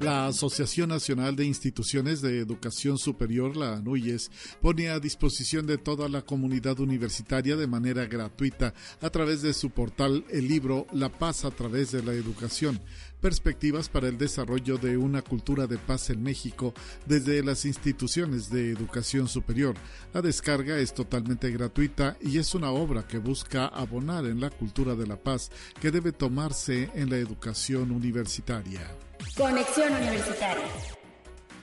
J: La Asociación Nacional de Instituciones de Educación Superior, la ANUYES, pone a disposición de toda la comunidad universitaria de manera gratuita a través de su portal el libro La paz a través de la educación, perspectivas para el desarrollo de una cultura de paz en México desde las instituciones de educación superior. La descarga es totalmente gratuita y es una obra que busca abonar en la cultura de la paz que debe tomarse en la educación universitaria.
I: Conexión Universitaria.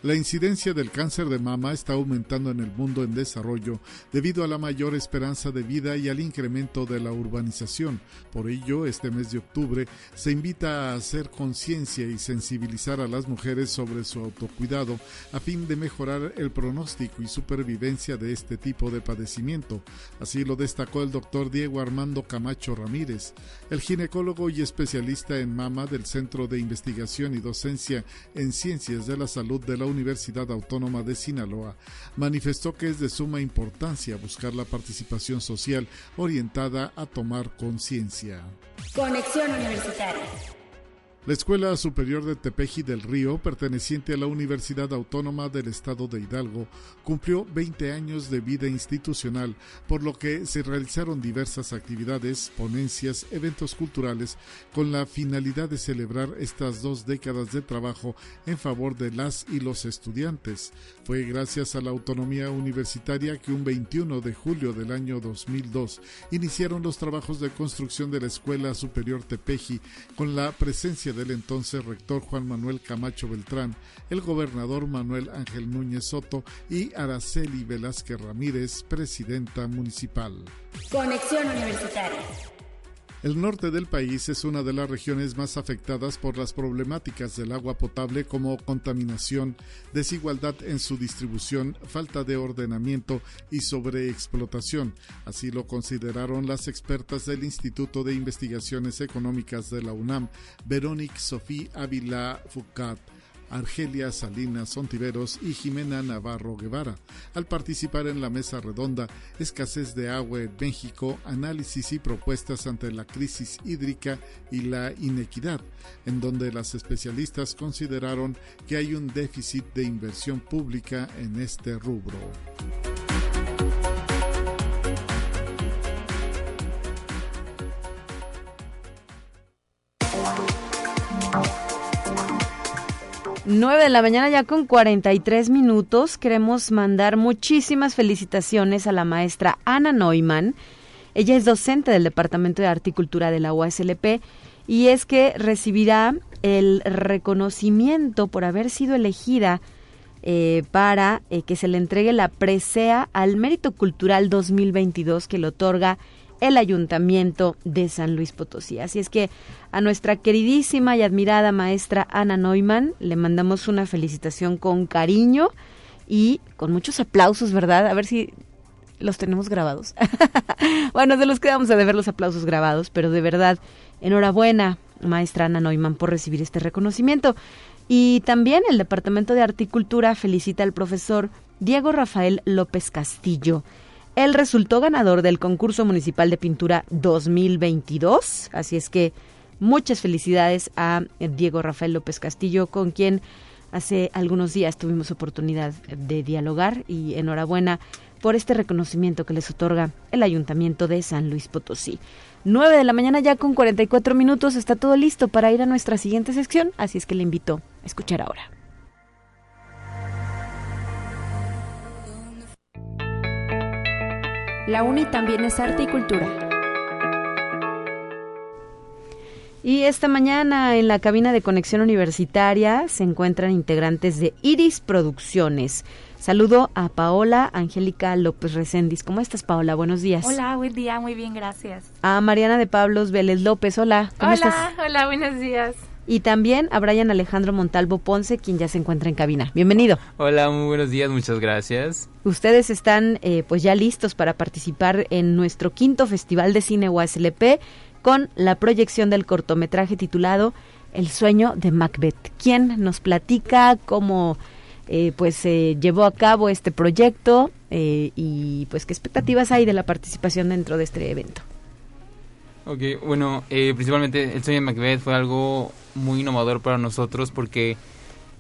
J: La incidencia del cáncer de mama está aumentando en el mundo en desarrollo debido a la mayor esperanza de vida y al incremento de la urbanización. Por ello, este mes de octubre se invita a hacer conciencia y sensibilizar a las mujeres sobre su autocuidado a fin de mejorar el pronóstico y supervivencia de este tipo de padecimiento. Así lo destacó el doctor Diego Armando Camacho Ramírez, el ginecólogo y especialista en mama del Centro de Investigación y Docencia en Ciencias de la Salud de la Universidad Autónoma de Sinaloa, manifestó que es de suma importancia buscar la participación social orientada a tomar conciencia.
I: Conexión Universitaria.
J: La Escuela Superior de Tepeji del Río, perteneciente a la Universidad Autónoma del Estado de Hidalgo, cumplió 20 años de vida institucional, por lo que se realizaron diversas actividades, ponencias, eventos culturales, con la finalidad de celebrar estas dos décadas de trabajo en favor de las y los estudiantes. Fue gracias a la autonomía universitaria que un 21 de julio del año 2002 iniciaron los trabajos de construcción de la Escuela Superior Tepeji con la presencia del entonces rector Juan Manuel Camacho Beltrán, el gobernador Manuel Ángel Núñez Soto y Araceli Velázquez Ramírez, presidenta municipal.
I: Conexión Universitaria.
J: El norte del país es una de las regiones más afectadas por las problemáticas del agua potable como contaminación, desigualdad en su distribución, falta de ordenamiento y sobreexplotación. Así lo consideraron las expertas del Instituto de Investigaciones Económicas de la UNAM, Verónica Sofía Ávila Foucault Argelia Salinas Sontiveros y Jimena Navarro Guevara. Al participar en la mesa redonda Escasez de agua en México, análisis y propuestas ante la crisis hídrica y la inequidad, en donde las especialistas consideraron que hay un déficit de inversión pública en este rubro.
B: 9 de la mañana ya con 43 minutos. Queremos mandar muchísimas felicitaciones a la maestra Ana Neumann. Ella es docente del Departamento de Articultura de la UASLP y es que recibirá el reconocimiento por haber sido elegida eh, para eh, que se le entregue la presea al Mérito Cultural 2022 que le otorga Ayuntamiento de San Luis Potosí. Así es que a nuestra queridísima y admirada maestra Ana Neumann le mandamos una felicitación con cariño y con muchos aplausos, ¿verdad? A ver si los tenemos grabados. bueno, de los quedamos a ver los aplausos grabados, pero de verdad, enhorabuena, maestra Ana Neumann, por recibir este reconocimiento. Y también el Departamento de Articultura felicita al profesor Diego Rafael López Castillo él resultó ganador del concurso municipal de pintura 2022, así es que muchas felicidades a Diego Rafael López Castillo, con quien hace algunos días tuvimos oportunidad de dialogar y enhorabuena por este reconocimiento que les otorga el Ayuntamiento de San Luis Potosí. 9 de la mañana ya con 44 minutos, está todo listo para ir a nuestra siguiente sección, así es que le invito a escuchar ahora.
C: La UNI también es arte y cultura.
B: Y esta mañana en la cabina de conexión universitaria se encuentran integrantes de Iris Producciones. Saludo a Paola Angélica López Recendis. ¿Cómo estás, Paola? Buenos días.
K: Hola, buen día, muy bien, gracias.
B: A Mariana de Pablos Vélez López. Hola,
K: ¿cómo hola, estás? Hola, buenos días
B: y también a Brian Alejandro Montalvo Ponce, quien ya se encuentra en cabina. Bienvenido.
L: Hola, muy buenos días, muchas gracias.
B: Ustedes están eh, pues ya listos para participar en nuestro quinto Festival de Cine UASLP con la proyección del cortometraje titulado El sueño de Macbeth. ¿Quién nos platica cómo eh, pues se llevó a cabo este proyecto eh, y pues qué expectativas hay de la participación dentro de este evento?
L: Ok, bueno, principalmente el sueño de Macbeth fue algo muy innovador para nosotros porque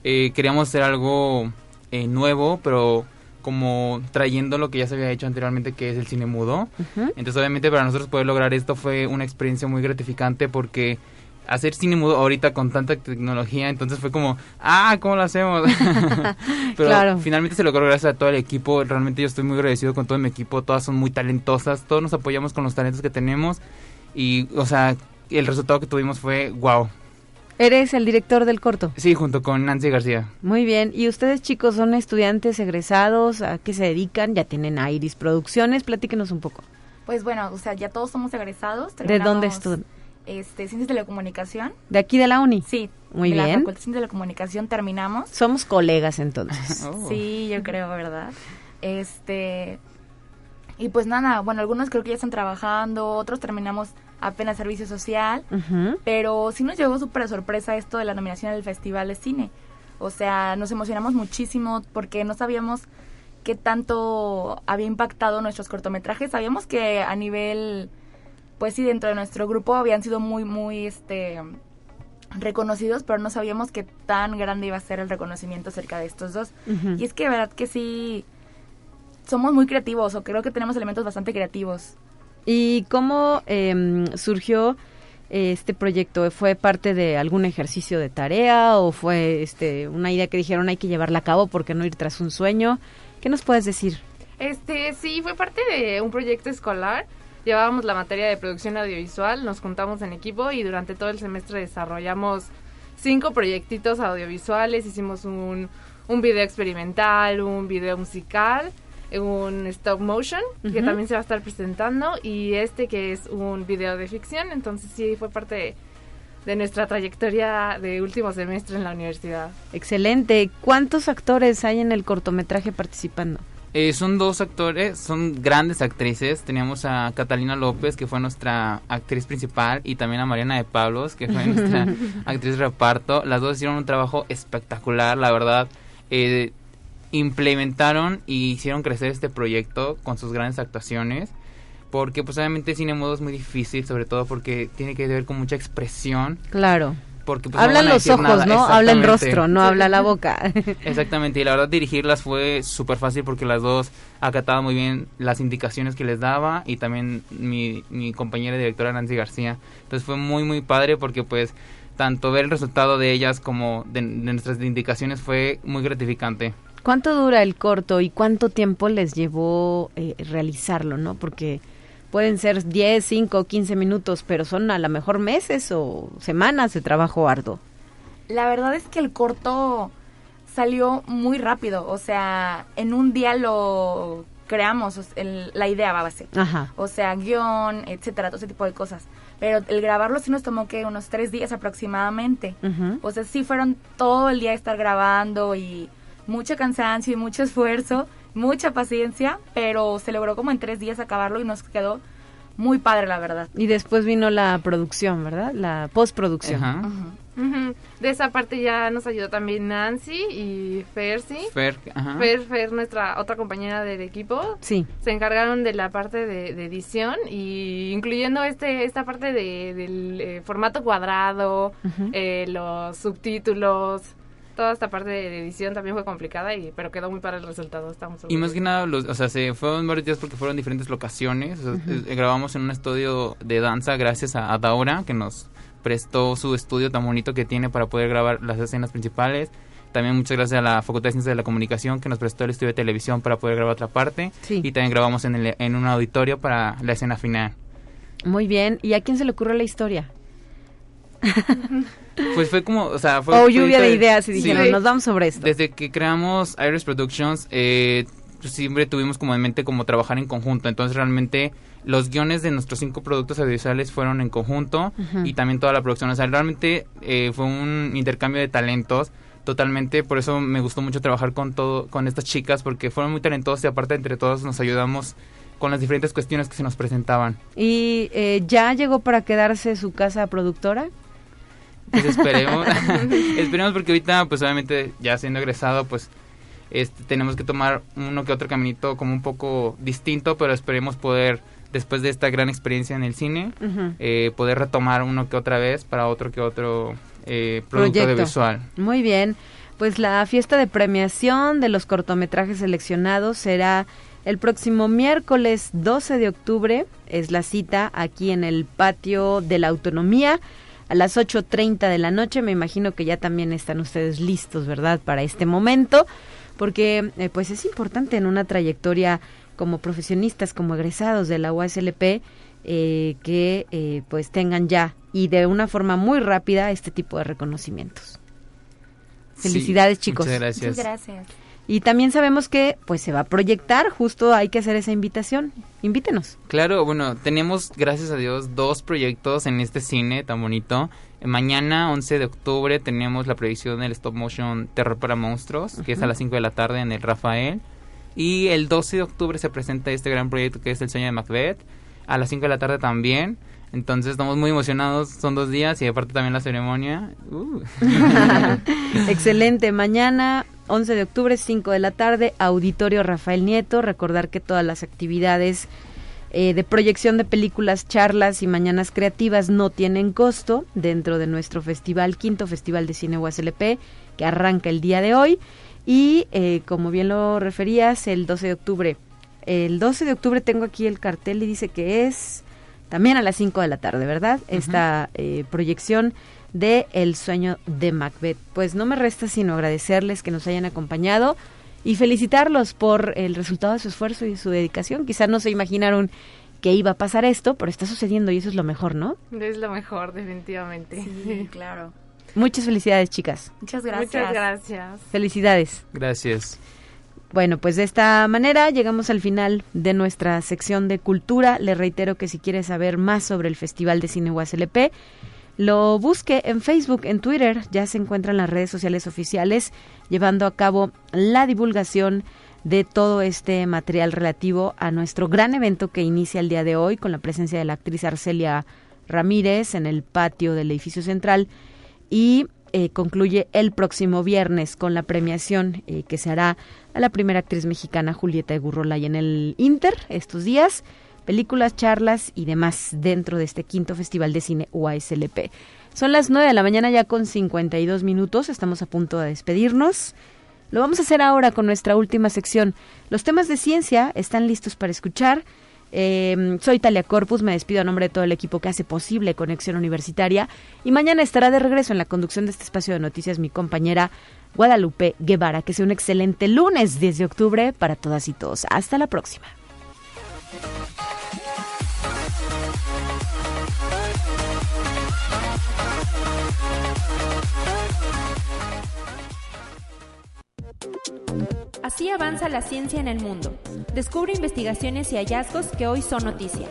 L: eh, queríamos hacer algo eh, nuevo, pero como trayendo lo que ya se había hecho anteriormente, que es el cine mudo. Entonces, obviamente, para nosotros poder lograr esto fue una experiencia muy gratificante porque hacer cine mudo ahorita con tanta tecnología, entonces fue como, ah, ¿cómo lo hacemos? Pero finalmente se logró gracias a todo el equipo. Realmente yo estoy muy agradecido con todo mi equipo. Todas son muy talentosas. Todos nos apoyamos con los talentos que tenemos. Y, o sea, el resultado que tuvimos fue wow.
B: Eres el director del corto.
L: Sí, junto con Nancy García.
B: Muy bien. ¿Y ustedes, chicos, son estudiantes egresados? ¿A qué se dedican? ¿Ya tienen Iris Producciones? Platíquenos un poco.
K: Pues bueno, o sea, ya todos somos egresados.
B: ¿De dónde estudian?
K: Este, Ciencias de la Comunicación.
B: ¿De aquí de la uni?
K: Sí.
B: Muy bien. La
K: Facultad de Ciencias de la Comunicación terminamos.
B: Somos colegas entonces.
K: Oh. Sí, yo creo, ¿verdad? Este... Y pues nada, bueno, algunos creo que ya están trabajando, otros terminamos apenas servicio social, pero sí nos llegó súper sorpresa esto de la nominación del Festival de Cine. O sea, nos emocionamos muchísimo porque no sabíamos qué tanto había impactado nuestros cortometrajes. Sabíamos que a nivel, pues sí, dentro de nuestro grupo habían sido muy, muy, este reconocidos, pero no sabíamos qué tan grande iba a ser el reconocimiento acerca de estos dos. Y es que de verdad que sí, somos muy creativos, o creo que tenemos elementos bastante creativos.
B: ¿Y cómo em, surgió este proyecto? ¿Fue parte de algún ejercicio de tarea o fue este una idea que dijeron hay que llevarla a cabo porque no ir tras un sueño? ¿Qué nos puedes decir?
M: Este, sí, fue parte de un proyecto escolar. Llevábamos la materia de producción audiovisual, nos juntamos en equipo y durante todo el semestre desarrollamos cinco proyectitos audiovisuales, hicimos un, un video experimental, un video musical, un stop motion, que también se va a estar presentando, y este que es un video de ficción, entonces sí fue parte de, de nuestra trayectoria de último semestre en la universidad.
B: Excelente. ¿Cuántos actores hay en el cortometraje participando?
L: Eh, son dos actores, son grandes actrices. Teníamos a Catalina López, que fue nuestra actriz principal, y también a Mariana de Pablos, que fue nuestra actriz de reparto. Las dos hicieron un trabajo espectacular, la verdad. Eh, implementaron y hicieron crecer este proyecto con sus grandes actuaciones. Porque pues obviamente cine mudo es muy difícil, sobre todo porque tiene que ver con mucha expresión.
B: Claro.
L: Porque pues, no
B: Hablan
L: a
B: los ojos,
L: nada.
B: ¿no? Habla el rostro, no habla la boca.
L: Exactamente, y la verdad dirigirlas fue súper fácil porque las dos acataban muy bien las indicaciones que les daba y también mi, mi compañera directora Nancy García. Entonces fue muy, muy padre porque pues tanto ver el resultado de ellas como de, de nuestras indicaciones fue muy gratificante.
B: ¿Cuánto dura el corto y cuánto tiempo les llevó eh, realizarlo, no? Porque pueden ser 10, 5, 15 minutos, pero son a lo mejor meses o semanas de trabajo arduo.
K: La verdad es que el corto salió muy rápido, o sea, en un día lo creamos, el- la idea va a ser.
B: Ajá.
K: O sea, guion, etcétera, todo ese tipo de cosas. Pero el grabarlo sí nos tomó que unos tres días aproximadamente. O sea, sí fueron todo el día estar grabando y mucho cansancio y mucho esfuerzo, mucha paciencia, pero se logró como en tres días acabarlo y nos quedó muy padre, la verdad.
B: Y después vino la producción, ¿verdad? La postproducción.
M: Ujú. De esa parte ya nos ayudó también Nancy y Fersi.
L: Fer, ajá.
M: Fer, Fer, nuestra otra compañera del equipo.
B: Sí.
M: Se encargaron de la parte de, de edición y incluyendo este esta parte de, del eh, formato cuadrado, eh, los subtítulos, toda esta parte de edición también fue complicada y pero quedó muy para el resultado. Estamos
L: Y más que nada, los, o sea, se fueron varios días porque fueron diferentes locaciones. O sea,
M: Ujú.
L: eh, grabamos en un estudio de danza gracias a, a Daura, que nos prestó su estudio tan bonito que tiene para poder grabar las escenas principales. También muchas gracias a la Facultad de Ciencias de la Comunicación que nos prestó el estudio de televisión para poder grabar otra parte.
B: Sí.
L: Y también grabamos en, el- en un auditorio para la escena final.
B: Muy bien. ¿Y a quién se le ocurrió la historia?
L: Pues fue como, o sea, fue...
B: O lluvia de ideas y
L: Sí.
B: dijeron, nos vamos sobre esto.
L: Desde que creamos Iris Productions, eh, pues siempre tuvimos como en mente como trabajar en conjunto. Entonces realmente los guiones de nuestros cinco productos audiovisuales fueron en conjunto y también toda la producción. O sea, realmente eh, fue un intercambio de talentos totalmente. Por eso me gustó mucho trabajar con todo, con estas chicas porque fueron muy talentosas y aparte entre todos nos ayudamos con las diferentes cuestiones que se nos presentaban.
B: ¿Y eh, ya llegó para quedarse su casa productora?
L: Pues esperemos, esperemos porque ahorita pues obviamente ya siendo egresado pues este, tenemos que tomar uno que otro caminito como un poco distinto, pero esperemos poder después de esta gran experiencia en el cine eh, poder retomar uno que otra vez para otro que otro eh, producto
B: Proyecto.
L: audiovisual.
B: Muy bien. Pues la fiesta de premiación de los cortometrajes seleccionados será el próximo miércoles 12 de octubre. Es la cita aquí en el patio de la autonomía a las 8.30 de la noche. Me imagino que ya también están ustedes listos, ¿verdad? Para este momento. Porque eh, pues es importante en una trayectoria como profesionistas, como egresados de la UASLP, eh, que eh, pues tengan ya y de una forma muy rápida este tipo de reconocimientos. Felicidades,
L: Sí,
B: chicos.
L: Muchas gracias.
K: Muchas gracias.
B: Y también sabemos que pues se va a proyectar, justo hay que hacer esa invitación. Invítenos.
L: Claro, bueno, tenemos, gracias a Dios, dos proyectos en este cine tan bonito. Eh, Mañana, 11 de octubre, tenemos la proyección del stop motion Terror para Monstruos, que es a las 5 de la tarde en el Rafael. Y el 12 de octubre se presenta este gran proyecto que es El sueño de Macbeth, a las 5 de la tarde también. Entonces estamos muy emocionados, son dos días y aparte también la ceremonia. Uh.
B: Excelente. Mañana, 11 de octubre, 5 de la tarde, Auditorio Rafael Nieto. Recordar que todas las actividades eh, de proyección de películas, charlas y mañanas creativas no tienen costo dentro de nuestro festival, quinto Festival de Cine USLP, que arranca el día de hoy. Y eh, como bien lo referías, el 12 de octubre. El 12 de octubre tengo aquí el cartel y dice que es también a las 5 de la tarde, ¿verdad? Esta eh, proyección de El sueño de Macbeth. Pues no me resta sino agradecerles que nos hayan acompañado y felicitarlos por el resultado de su esfuerzo y su dedicación. Quizás no se imaginaron que iba a pasar esto, pero está sucediendo y eso es lo mejor, ¿no?
M: Es lo mejor, definitivamente.
K: Sí, claro.
B: Muchas felicidades, chicas.
K: Muchas gracias.
M: Muchas gracias.
B: Felicidades.
L: Gracias.
B: Bueno, pues de esta manera llegamos al final de nuestra sección de cultura. Le reitero que si quiere saber más sobre el Festival de Cine UASLP, lo busque en Facebook, en Twitter, ya se encuentran las redes sociales oficiales llevando a cabo la divulgación de todo este material relativo a nuestro gran evento que inicia el día de hoy con la presencia de la actriz Arcelia Ramírez en el patio del edificio central y eh, concluye el próximo viernes con la premiación eh, que se hará a la primera actriz mexicana Julieta Egurrola en el Inter estos días, películas, charlas y demás dentro de este quinto Festival de Cine UASLP. Son las 9 de la mañana ya con 52 minutos, estamos a punto de despedirnos. Lo vamos a hacer ahora con nuestra última sección. Los temas de ciencia están listos para escuchar. Eh, soy Talia Corpus, me despido a nombre de todo el equipo que hace posible Conexión Universitaria y mañana estará de regreso en la conducción de este espacio de noticias mi compañera Guadalupe Guevara. Que sea un excelente lunes 10 de octubre para todas y todos. Hasta la próxima.
C: Así avanza la ciencia en el mundo. Descubre investigaciones y hallazgos que hoy son noticia.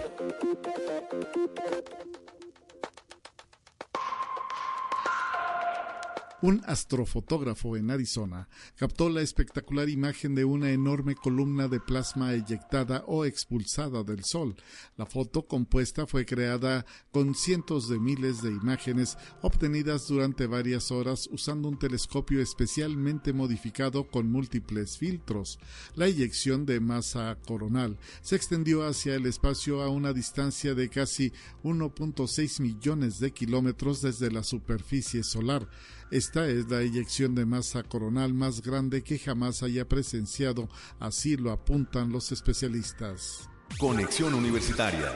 J: Un astrofotógrafo en Arizona captó la espectacular imagen de una enorme columna de plasma eyectada o expulsada del Sol. La foto compuesta fue creada con cientos de miles de imágenes obtenidas durante varias horas usando un telescopio especialmente modificado con múltiples filtros. La eyección de masa coronal se extendió hacia el espacio a una distancia de casi 1.6 millones de kilómetros desde la superficie solar. Esta es la eyección de masa coronal más grande que jamás haya presenciado, así lo apuntan los especialistas.
A: Conexión Universitaria.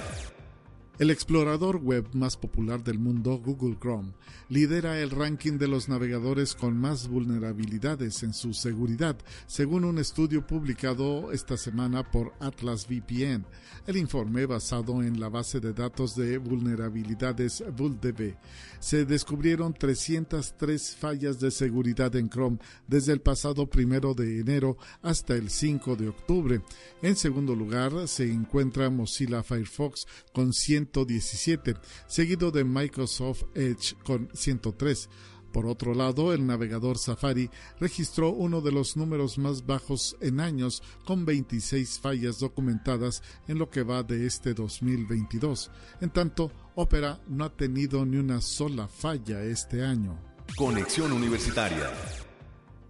J: El explorador web más popular del mundo, Google Chrome, lidera el ranking de los navegadores con más vulnerabilidades en su seguridad, según un estudio publicado esta semana por Atlas VPN. El informe, basado en la base de datos de vulnerabilidades VulDB, se descubrieron 303 fallas de seguridad en Chrome desde el pasado primero de enero hasta el 5 de octubre. En segundo lugar, se encuentra Mozilla Firefox con 117, seguido de Microsoft Edge con 103. Por otro lado, el navegador Safari registró uno de los números más bajos en años, con 26 fallas documentadas en lo que va de este 2022. En tanto, Opera no ha tenido ni una sola falla este año.
A: Conexión Universitaria.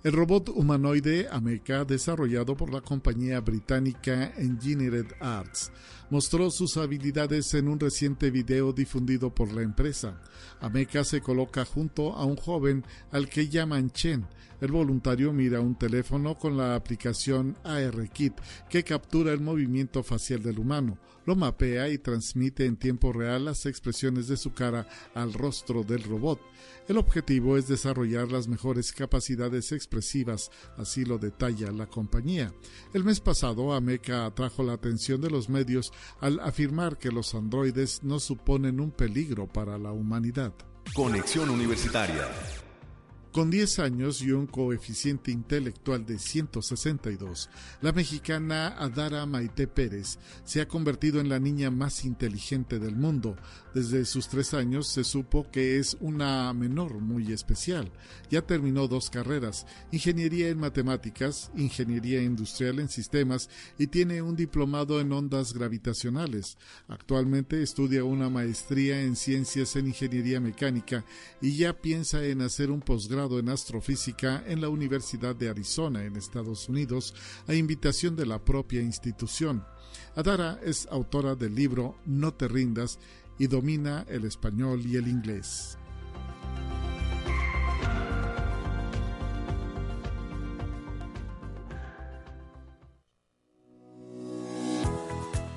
J: El robot humanoide Ameca, desarrollado por la compañía británica Engineered Arts, mostró sus habilidades en un reciente video difundido por la empresa. Ameca se coloca junto a un joven al que llaman Chen. El voluntario mira un teléfono con la aplicación ARKit que captura el movimiento facial del humano, lo mapea y transmite en tiempo real las expresiones de su cara al rostro del robot. El objetivo es desarrollar las mejores capacidades expresivas, así lo detalla la compañía. El mes pasado, Ameca atrajo la atención de los medios al afirmar que los androides no suponen un peligro para la humanidad.
A: Conexión Universitaria.
J: Con 10 años y un coeficiente intelectual de 162, la mexicana Adara Maite Pérez se ha convertido en la niña más inteligente del mundo. Desde sus tres años se supo que es una menor muy especial. Ya terminó dos carreras, ingeniería en matemáticas, ingeniería industrial en sistemas y tiene un diplomado en ondas gravitacionales. Actualmente estudia una maestría en ciencias en ingeniería mecánica y ya piensa en hacer un posgrado en astrofísica en la Universidad de Arizona en Estados Unidos a invitación de la propia institución. Adara es autora del libro No te rindas y domina el español y el inglés.